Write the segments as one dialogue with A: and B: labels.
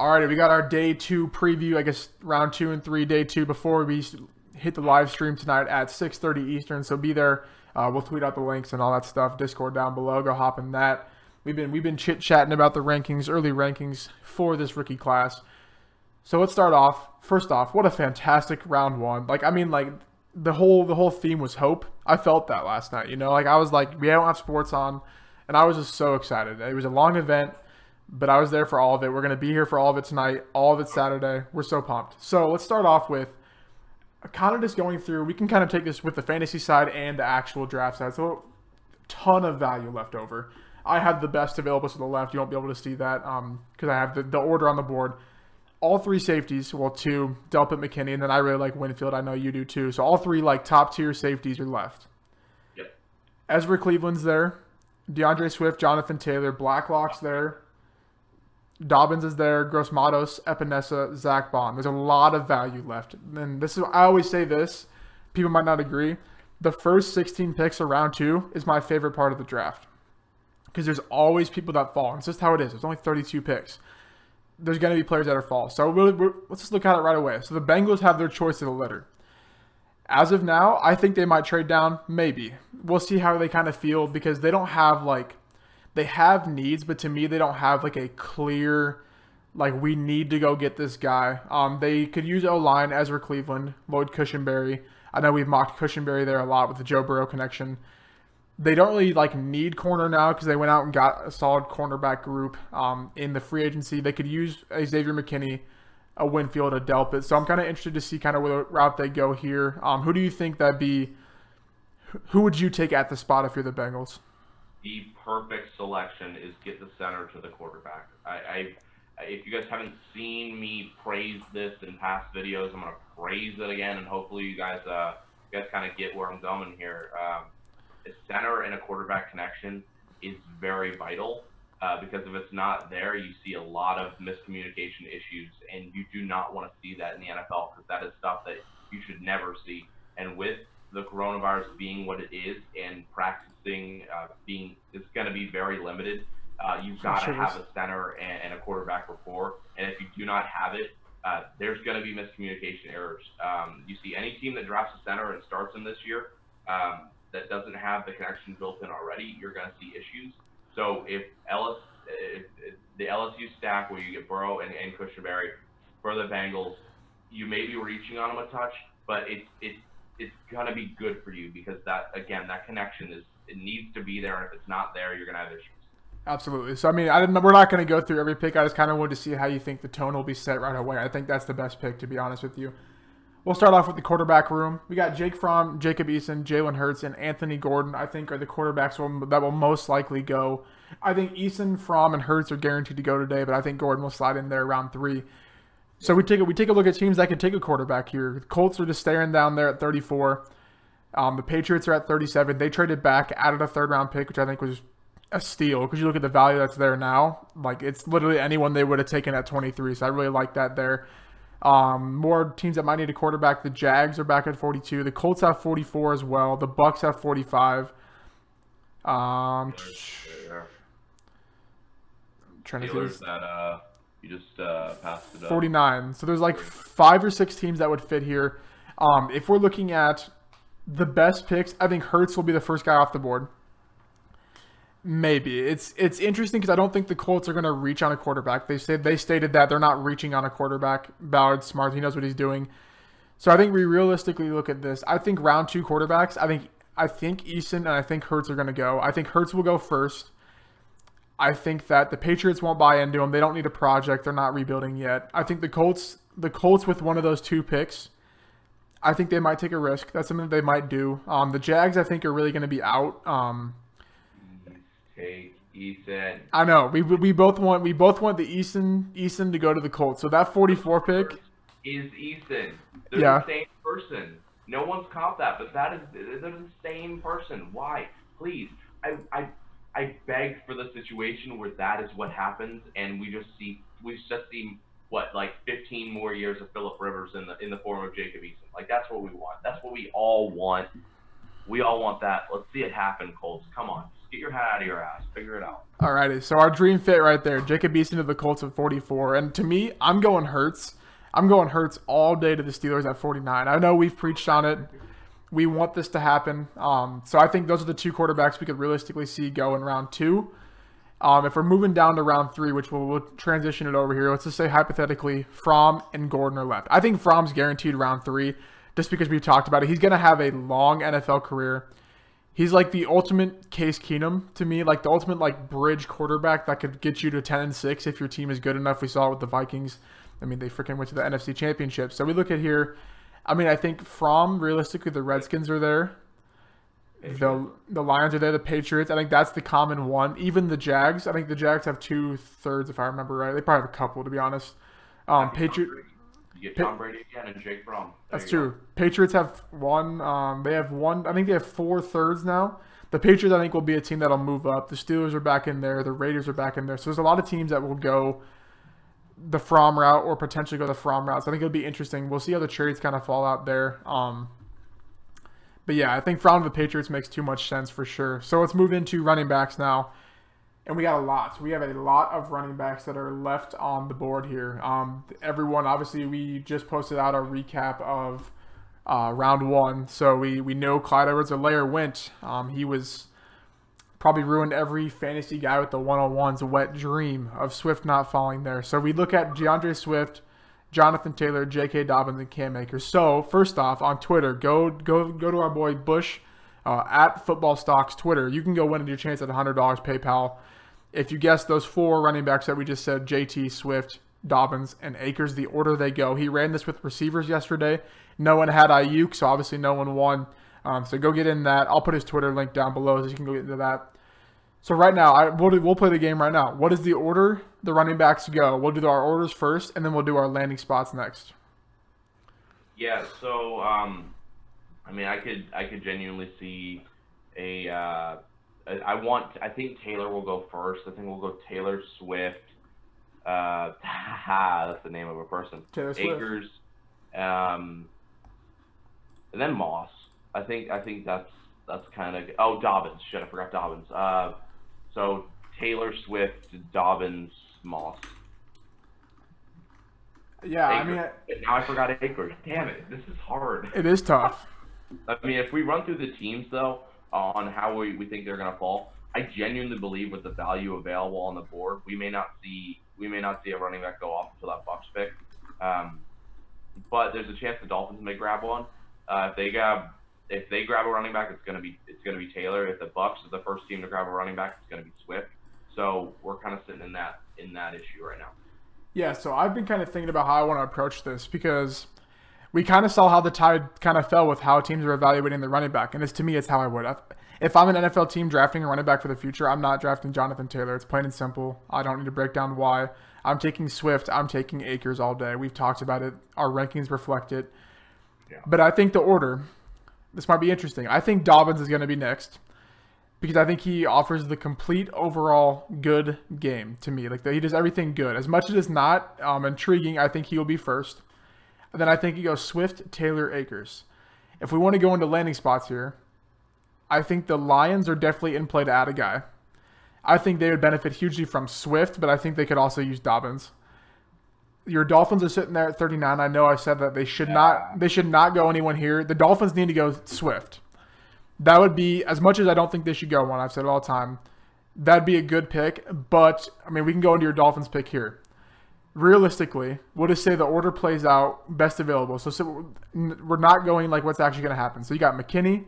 A: Alrighty, we got our day two preview. I guess round two and three, day two before we hit the live stream tonight at 6:30 Eastern. So be there. Uh, we'll tweet out the links and all that stuff. Discord down below. Go hop in that. We've been we've been chit chatting about the rankings, early rankings for this rookie class. So let's start off. First off, what a fantastic round one. Like I mean, like the whole the whole theme was hope. I felt that last night. You know, like I was like we don't have sports on, and I was just so excited. It was a long event, but I was there for all of it. We're gonna be here for all of it tonight, all of it Saturday. We're so pumped. So let's start off with kind of just going through. We can kind of take this with the fantasy side and the actual draft side. So ton of value left over. I have the best available to the left. You won't be able to see that because um, I have the, the order on the board all three safeties, well, two, Delpit McKinney, and then I really like Winfield. I know you do too. So all three like top tier safeties are left.
B: Yep.
A: Ezra Cleveland's there. DeAndre Swift, Jonathan Taylor, Blacklock's there. Dobbins is there. Gross Matos, Epenesa, Zack Baun. There's a lot of value left. And this is I always say this. People might not agree. The first 16 picks of round two is my favorite part of the draft. Because there's always people that fall. And It's just how it is. There's only 32 picks there's going to be players that are fall. So we're, let's just look at it right away. So the Bengals have their choice of the litter. As of now, I think they might trade down. Maybe we'll see how they kind of feel because they don't have like they have needs, but to me they don't have like a clear like we need to go get this guy. Um, they could use O line Ezra Cleveland, Lloyd Cushenberry. I know we've mocked Cushenberry there a lot with the Joe Burrow connection they don't really like need corner now because they went out and got a solid cornerback group um, in the free agency. They could use a Xavier McKinney, a Winfield, a Delpit. So I'm kind of interested to see kind of what route they go here. Um, who do you think that be? Who would you take at the spot if you're the Bengals?
B: The perfect selection is get the center to the quarterback. I, I if you guys haven't seen me praise this in past videos, I'm gonna praise it again, and hopefully you guys uh, you guys kind of get where I'm going here. Um, a center and a quarterback connection is very vital uh, because if it's not there, you see a lot of miscommunication issues, and you do not want to see that in the NFL because that is stuff that you should never see. And with the coronavirus being what it is, and practicing uh, being it's going to be very limited, uh, you've got to have a center and, and, a quarterback rapport. And if you do not have it, uh, there's going to be miscommunication errors. Um, you see any team that drafts a center and starts them this year, um, that doesn't have the connection built in already, you're going to see issues. So if Ellis, if, if the LSU stack where you get Burrow and, and Cushenberry for the Bengals, you may be reaching on them a touch, but it's it's it's to be good for you because that again that connection is it needs to be there, and if it's not there, you're to have issues.
A: Absolutely. So I mean, I didn't, we're not going to go through every pick. I just kind of wanted to see how you think the tone will be set right away. I think that's the best pick, to be honest with you. We'll start off with the quarterback room. We got Jake Fromm, Jacob Eason, Jalen Hurts, and Anthony Gordon. I think are the quarterbacks that will most likely go. I think Eason, Fromm, and Hurts are guaranteed to go today, but I think Gordon will slide in there around three. So we take a, we take a look at teams that could take a quarterback here. The Colts are just staring down there at 34. Um, the Patriots are at 37. They traded back, added a third round pick, which I think was a steal because you look at the value that's there now. Like it's literally anyone they would have taken at 23. So I really like that there. Um, more teams that might need a quarterback. The Jags are back at 42. The Colts have 44 as well. The Bucs have 45. Um,
B: trying to see that uh, you just uh, passed it up.
A: 49. So there's like five or six teams that would fit here. Um, if we're looking at the best picks, I think Hurts will be the first guy off the board. Maybe it's it's interesting because I don't think the Colts are going to reach on a quarterback. They said they stated that they're not reaching on a quarterback. Ballard's smart; he knows what he's doing. So I think we realistically look at this. I think round two quarterbacks. I think I think Eason and I think Hurts are going to go. I think Hurts will go first. I think that the Patriots won't buy into him. They don't need a project. They're not rebuilding yet. I think the Colts, the Colts with one of those two picks, I think they might take a risk. That's something they might do. Um, the Jags, I think, are really going to be out. Um,
B: take Eason.
A: I know. We we both want we both want the Eason Eason to go to the Colts. So that 44 pick
B: is Eason. They're
A: yeah.
B: the same person. No one's caught that, but that is they're the same person. Why? Please, I I I beg for the situation where that is what happens, and we just see we just see what like 15 more years of Philip Rivers in the in the form of Jacob Eason. Like that's what we want. That's what we all want. We all want that. Let's see it happen, Colts. Come on, just get your head out of your ass. Figure it out.
A: All righty. so our dream fit right there, Jacob Eason to the Colts at 44, and to me, I'm going Hurts. I'm going Hurts all day to the Steelers at 49. I know we've preached on it. We want this to happen. Um, so I think those are the two quarterbacks we could realistically see go in round two. Um, if we're moving down to round three, which we'll, we'll transition it over here, let's just say hypothetically, Fromm and Gordon are left. I think Fromm's guaranteed round three, just because we've talked about it. He's going to have a long NFL career. He's like the ultimate Case Keenum to me, like the ultimate like bridge quarterback that could get you to ten and six if your team is good enough. We saw it with the Vikings. I mean, they freaking went to the NFC Championship. So we look at here. I mean, I think Fromm realistically, the Redskins are there. The the Lions are there. The Patriots. I think that's the common one. Even the Jags. I think the Jags have two thirds, if I remember right. They probably have a couple, to be honest. Um, Patriot.
B: You get Tom Brady again and Jake Fromm. There
A: That's true. Go. Patriots have one. Um, they have one. I think they have four thirds now. The Patriots, I think, will be a team that'll move up. The Steelers are back in there. The Raiders are back in there. So there's a lot of teams that will go the Fromm route or potentially go the Fromm route. So I think it'll be interesting. We'll see how the trades kind of fall out there. Um, but yeah, I think Fromm to the Patriots makes too much sense for sure. So let's move into running backs now and we got a lot. We have a lot of running backs that are left on the board here. Um, everyone, obviously, we just posted out a recap of uh, round one, so we we know Clyde Edwards-Helaire went. Um, he was probably ruined every fantasy guy with the one-on-ones wet dream of Swift not falling there. So we look at DeAndre Swift, Jonathan Taylor, J.K. Dobbins, and Cam Akers. So first off, on Twitter, go go go to our boy Bush uh, at Football Stocks Twitter. You can go win your chance at $100 PayPal. If you guess those four running backs that we just said, JT, Swift, Dobbins, and Akers, the order they go. He ran this with receivers yesterday. No one had Aiyuk, so obviously no one won. Um, so go get in that. I'll put his Twitter link down below so you can go get into that. So right now, I, we'll, do, we'll play the game right now. What is the order the running backs go? We'll do our orders first, and then we'll do our landing spots next.
B: Yeah. So um, I mean, I could I could genuinely see a uh, I want. I think Taylor will go first. I think we'll go Taylor Swift. Uh, that's the name of a person.
A: Taylor
B: Swift. Akers, um, and then Moss. I think. I think that's that's kind of. Oh, Dobbins. Shit, I forgot Dobbins. Uh, so Taylor Swift, Dobbins, Moss.
A: Yeah. I mean,
B: I, now I forgot Akers. Damn it, this is hard.
A: It is tough.
B: I mean, if we run through the teams though, on how we, we think they're going to fall. I genuinely believe with the value available on the board, we may not see we may not see a running back go off until that Bucs pick. Um, but there's a chance the Dolphins may grab one. Uh, if they grab if they grab a running back, it's gonna be it's gonna be Taylor. If the Bucs is the first team to grab a running back, it's gonna be Swift. So we're kind of sitting in that in that issue right now.
A: Yeah, so I've been kind of thinking about how I want to approach this because we kind of saw how the tide kind of fell with how teams are evaluating the running back, and it's to me, it's how I would. If I'm an NFL team drafting a running back for the future, I'm not drafting Jonathan Taylor. It's plain and simple. I don't need to break down why. I'm taking Swift. I'm taking Akers all day. We've talked about it. Our rankings reflect it. Yeah. But I think the order, this might be interesting. I think Dobbins is going to be next because I think he offers the complete overall good game to me. Like he does everything good. As much as it's not um, intriguing, I think he will be first. And then I think you go Swift, Taylor, Akers. If we want to go into landing spots here, I think the Lions are definitely in play to add a guy. I think they would benefit hugely from Swift, but I think they could also use Dobbins. Your Dolphins are sitting there at 39. I know I said that they should yeah. not they should not go anyone here. The Dolphins need to go Swift. That would be as much as I don't think they should go one. I've said it all the time. That'd be a good pick, but I mean we can go into your Dolphins pick here realistically, we'll just say the order plays out best available. So, so we're not going like what's actually going to happen. So you got McKinney,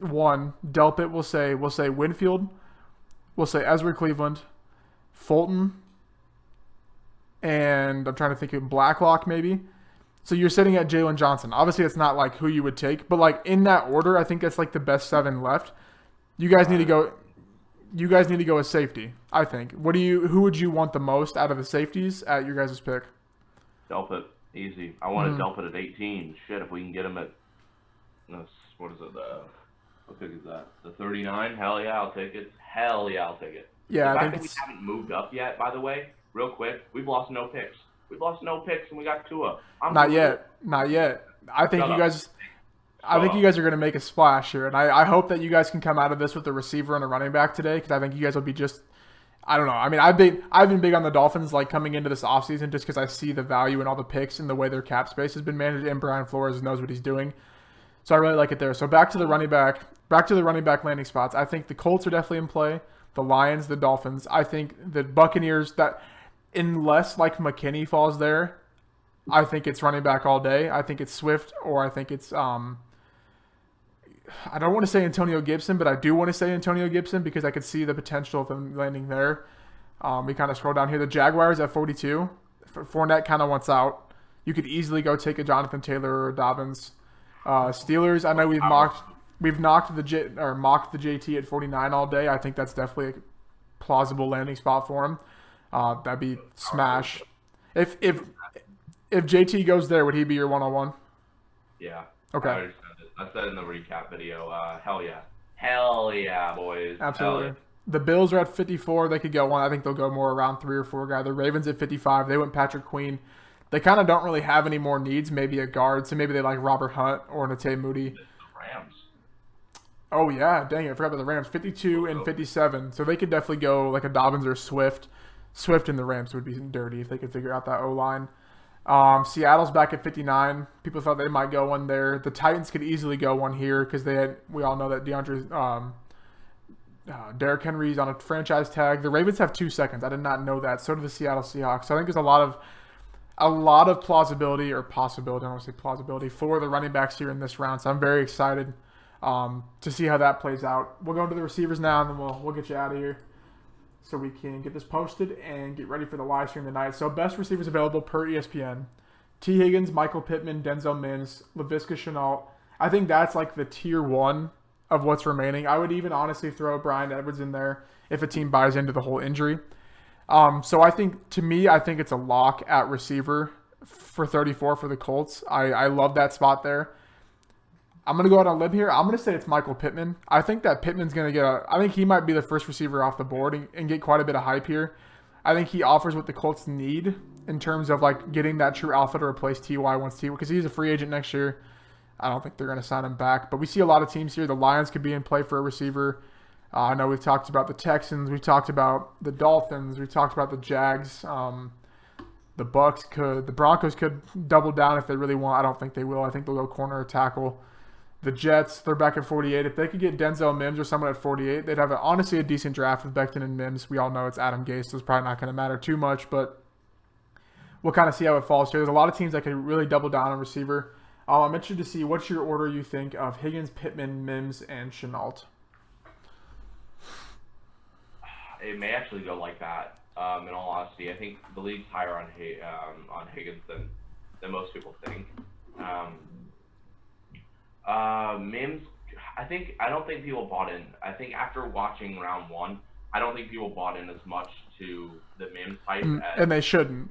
A: one. Delpit, we'll say we'll say Winfield. We'll say Ezra Cleveland, Fulton, and I'm trying to think of Blacklock maybe. So you're sitting at Jaylon Johnson. Obviously, it's not like who you would take, but like in that order, I think that's like the best seven left. You guys need to go you guys need to go with safety. I think. What do you? Who would you want the most out of the safeties at your guys' pick?
B: Delpit, easy. I want mm-hmm. Delpit at 18. Shit, if we can get him at, what is it? Uh, what pick is that? The 39. Hell yeah, I'll take it. Hell yeah, I'll take it.
A: Yeah,
B: the
A: I
B: fact that we haven't moved up yet, by the way, real quick, we've lost no picks. We've lost no picks, and we got Tua.
A: I'm not yet. Not yet. I think Shut you up. guys. I think you guys are going to make a splash here, and I, I hope that you guys can come out of this with a receiver and a running back today because I think you guys will be just. I don't know. I mean, I've been I've been big on the Dolphins like coming into this offseason just because I see the value in all the picks and the way their cap space has been managed, and Brian Flores knows what he's doing. So I really like it there. So back to the running back, back to the running back landing spots. I think the Colts are definitely in play. The Lions, the Dolphins. I think the Buccaneers that unless like McKinney falls there, I think it's running back all day. I think it's Swift or I think it's um I don't want to say Antonio Gibson, but I do want to say Antonio Gibson because I could see the potential of him landing there. Um, we kind of scroll down here. The Jaguars at 42. Fournette kind of wants out. You could easily go take a Jonathan Taylor or Dobbins. Uh, Steelers. I know we've mocked we've knocked the J, or mocked the JT at 49 all day. I think that's definitely a plausible landing spot for him. Uh, that'd be smash. If if if JT goes there, would he be your one on one?
B: Yeah.
A: Okay.
B: I said in the recap video. Uh, hell yeah. Hell yeah, boys.
A: Absolutely.
B: Yeah.
A: The Bills are at 54. They could go one. I think they'll go more around three or four guy. The Ravens at 55. They went Patrick Queen. They kind of don't really have any more needs. Maybe a guard. So maybe they like Robert Hunt or Netane Muti.
B: Rams.
A: Oh yeah, dang it! I forgot about the Rams. 52 and 57. So they could definitely go like a Dobbins or Swift. Swift and the Rams would be dirty if they could figure out that O line. Um, Seattle's back at 59. People thought they might go one there. The Titans could easily go one here because they had. We all know that DeAndre, um, uh, Derrick Henry's on a franchise tag. The Ravens have two seconds. I did not know that. So do the Seattle Seahawks. So I think there's a lot of a lot of plausibility or possibility. I don't want to say plausibility for the running backs here in this round. So I'm very excited um, to see how that plays out. We'll go into the receivers now, and then we'll we'll get you out of here so we can get this posted and get ready for the live stream tonight. So best receivers available per ESPN: Tee Higgins, Michael Pittman, Denzel Mims, Laviska Shenault. I think that's like the tier one of what's remaining. I would even honestly throw Bryan Edwards in there if a team buys into the whole injury. Um, so I think to me, I think it's a lock at receiver for 34 for the Colts. I, I love that spot there. I'm gonna go out on a limb here. I'm gonna say it's Michael Pittman. I think that Pittman's gonna get a. I think he might be the first receiver off the board and, and get quite a bit of hype here. I think he offers what the Colts need in terms of like getting that true alpha to replace Ty once Ty because he's a free agent next year. I don't think they're gonna sign him back, but we see a lot of teams here. The Lions could be in play for a receiver. Uh, I know we've talked about the Texans, we've talked about the Dolphins, we've talked about the Jags. Um, the Bucs could, the Broncos could double down if they really want. I don't think they will. I think they'll go corner or tackle. The Jets, they're back at 48. If they could get Denzel Mims or someone at 48, they'd have a, honestly a decent draft with Becton and Mims. We all know it's Adam Gase, so it's probably not going to matter too much, but we'll kind of see how it falls here. There's a lot of teams that could really double down on receiver. Uh, I'm interested to see what's your order you think of Higgins, Pittman, Mims, and Shenault.
B: It may actually go like that. Um, in all honesty, I think the league's higher on um, on Higgins than than most people think. Um, uh, Mims, I think I don't think people bought in. I think after watching round one, I don't think people bought in as much to the Mims hype.
A: Mm,
B: as,
A: and they shouldn't.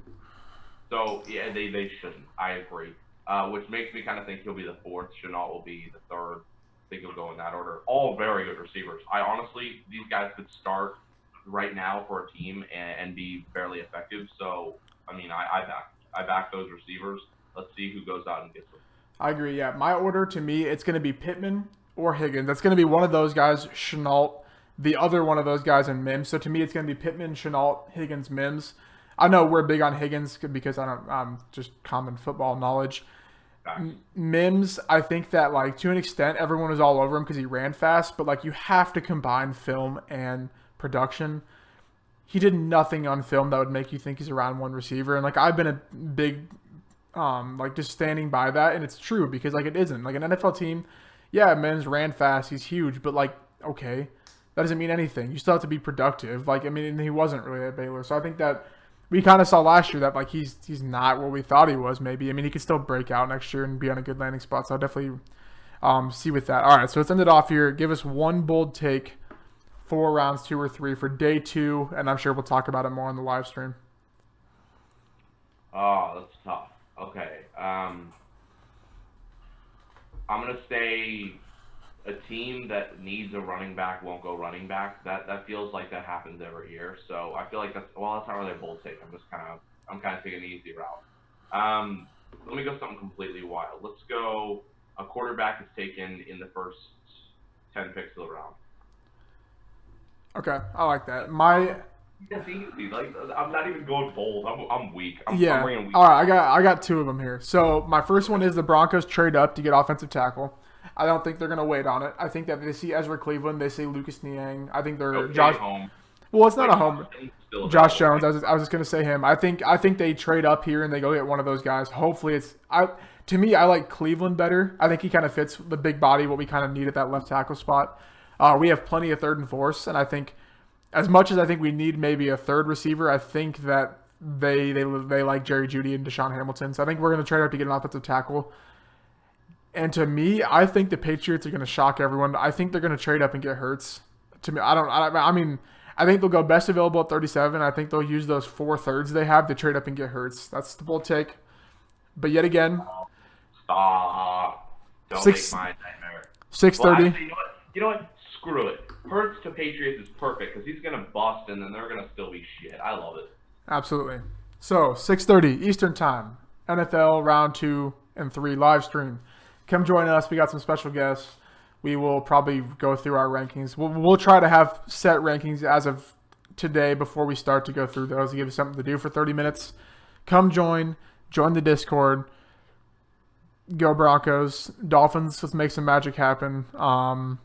B: So yeah, they they shouldn't. I agree. Uh, which makes me kind of think he'll be the fourth. Shenault will be the third. I think he'll go in that order. All very good receivers. I honestly, these guys could start right now for a team and, and be fairly effective. So I mean, I, I back I back those receivers. Let's see who goes out and gets them.
A: I agree. Yeah, my order to me, it's going to be Pittman or Higgins. That's going to be one of those guys, Shenault, the other one of those guys, and Mims. So to me, it's going to be Pittman, Shenault, Higgins, Mims. I know we're big on Higgins because I don't. I'm just common football knowledge. Mims, I think that like to an extent, everyone was all over him because he ran fast, but like you have to combine film and production. He did nothing on film that would make you think he's around one receiver, and like I've been a big um, like just standing by that, and it's true because like it isn't like an NFL team. Yeah, Mims ran fast, he's huge, but like okay, that doesn't mean anything. You still have to be productive. Like I mean, he wasn't really at Baylor, so I think that we kind of saw last year that like he's he's not what we thought he was. Maybe I mean he could still break out next year and be on a good landing spot. So I'll definitely um, see with that. All right, so let's end it off here. Give us one bold take, four rounds, two or three for day two, and I'm sure we'll talk about it more on the live stream.
B: Oh, that's tough. Okay. Um, I'm gonna say a team that needs a running back won't go running back. That that feels like that happens every year. So I feel like that's well, that's not really a bold take. I'm just kind of I'm kind of taking the easy route. Um, let me go something completely wild. Let's go. a quarterback is taken in the first ten picks of the round.
A: Okay, I like that. My
B: That's easy. Like I'm not even going bold. I'm, I'm weak. I'm, I'm
A: yeah.
B: bringing weak.
A: All right, I got I got two of them here. So my first one is the Broncos trade up to get offensive tackle. I don't think they're gonna wait on it. I think that they see Ezra Cleveland, they see Lucas Niang. I think they're
B: Okay,
A: Josh.
B: home.
A: Well, it's not a home. Josh Jones. I was, I was just gonna say him. I think I think they trade up here and they go get one of those guys. Hopefully, it's I. To me, I like Cleveland better. I think he kind of fits the big body, what we kind of need at that left tackle spot. Uh, we have plenty of third and fourths, and I think as much as I think we need maybe a third receiver, I think that they they they like Jerry Jeudy and DaeSean Hamilton. So I think we're gonna trade up to get an offensive tackle. And to me, I think the Patriots are going to shock everyone. I think they're going to trade up and get Hurts. To me, I don't. I, I mean, I think they'll go best available at 37. I think they'll use those four thirds they have to trade up and get Hurts. That's the bold take. But yet again,
B: Stop. Don't
A: Six-
B: make my nightmare.
A: 630.
B: actually, you know what? You know what? Screw it. Hurts to Patriots is perfect because he's gonna bust and then they're gonna still be shit. I love it.
A: Absolutely. So 6:30 Eastern Time, NFL round two and three live stream. Come join us. We got some special guests. We will probably go through our rankings. We'll, we'll try to have set rankings as of today before we start to go through those give you something to do for 30 minutes. Come join. Join the Discord. Go Broncos. Dolphins. Let's make some magic happen. Um,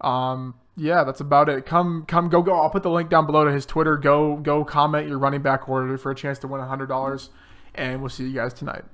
A: um, yeah, that's about it. Come, come, go, go. I'll put the link down below to his Twitter. Go, go, comment your running back order for a chance to win hundred dollars, and we'll see you guys tonight.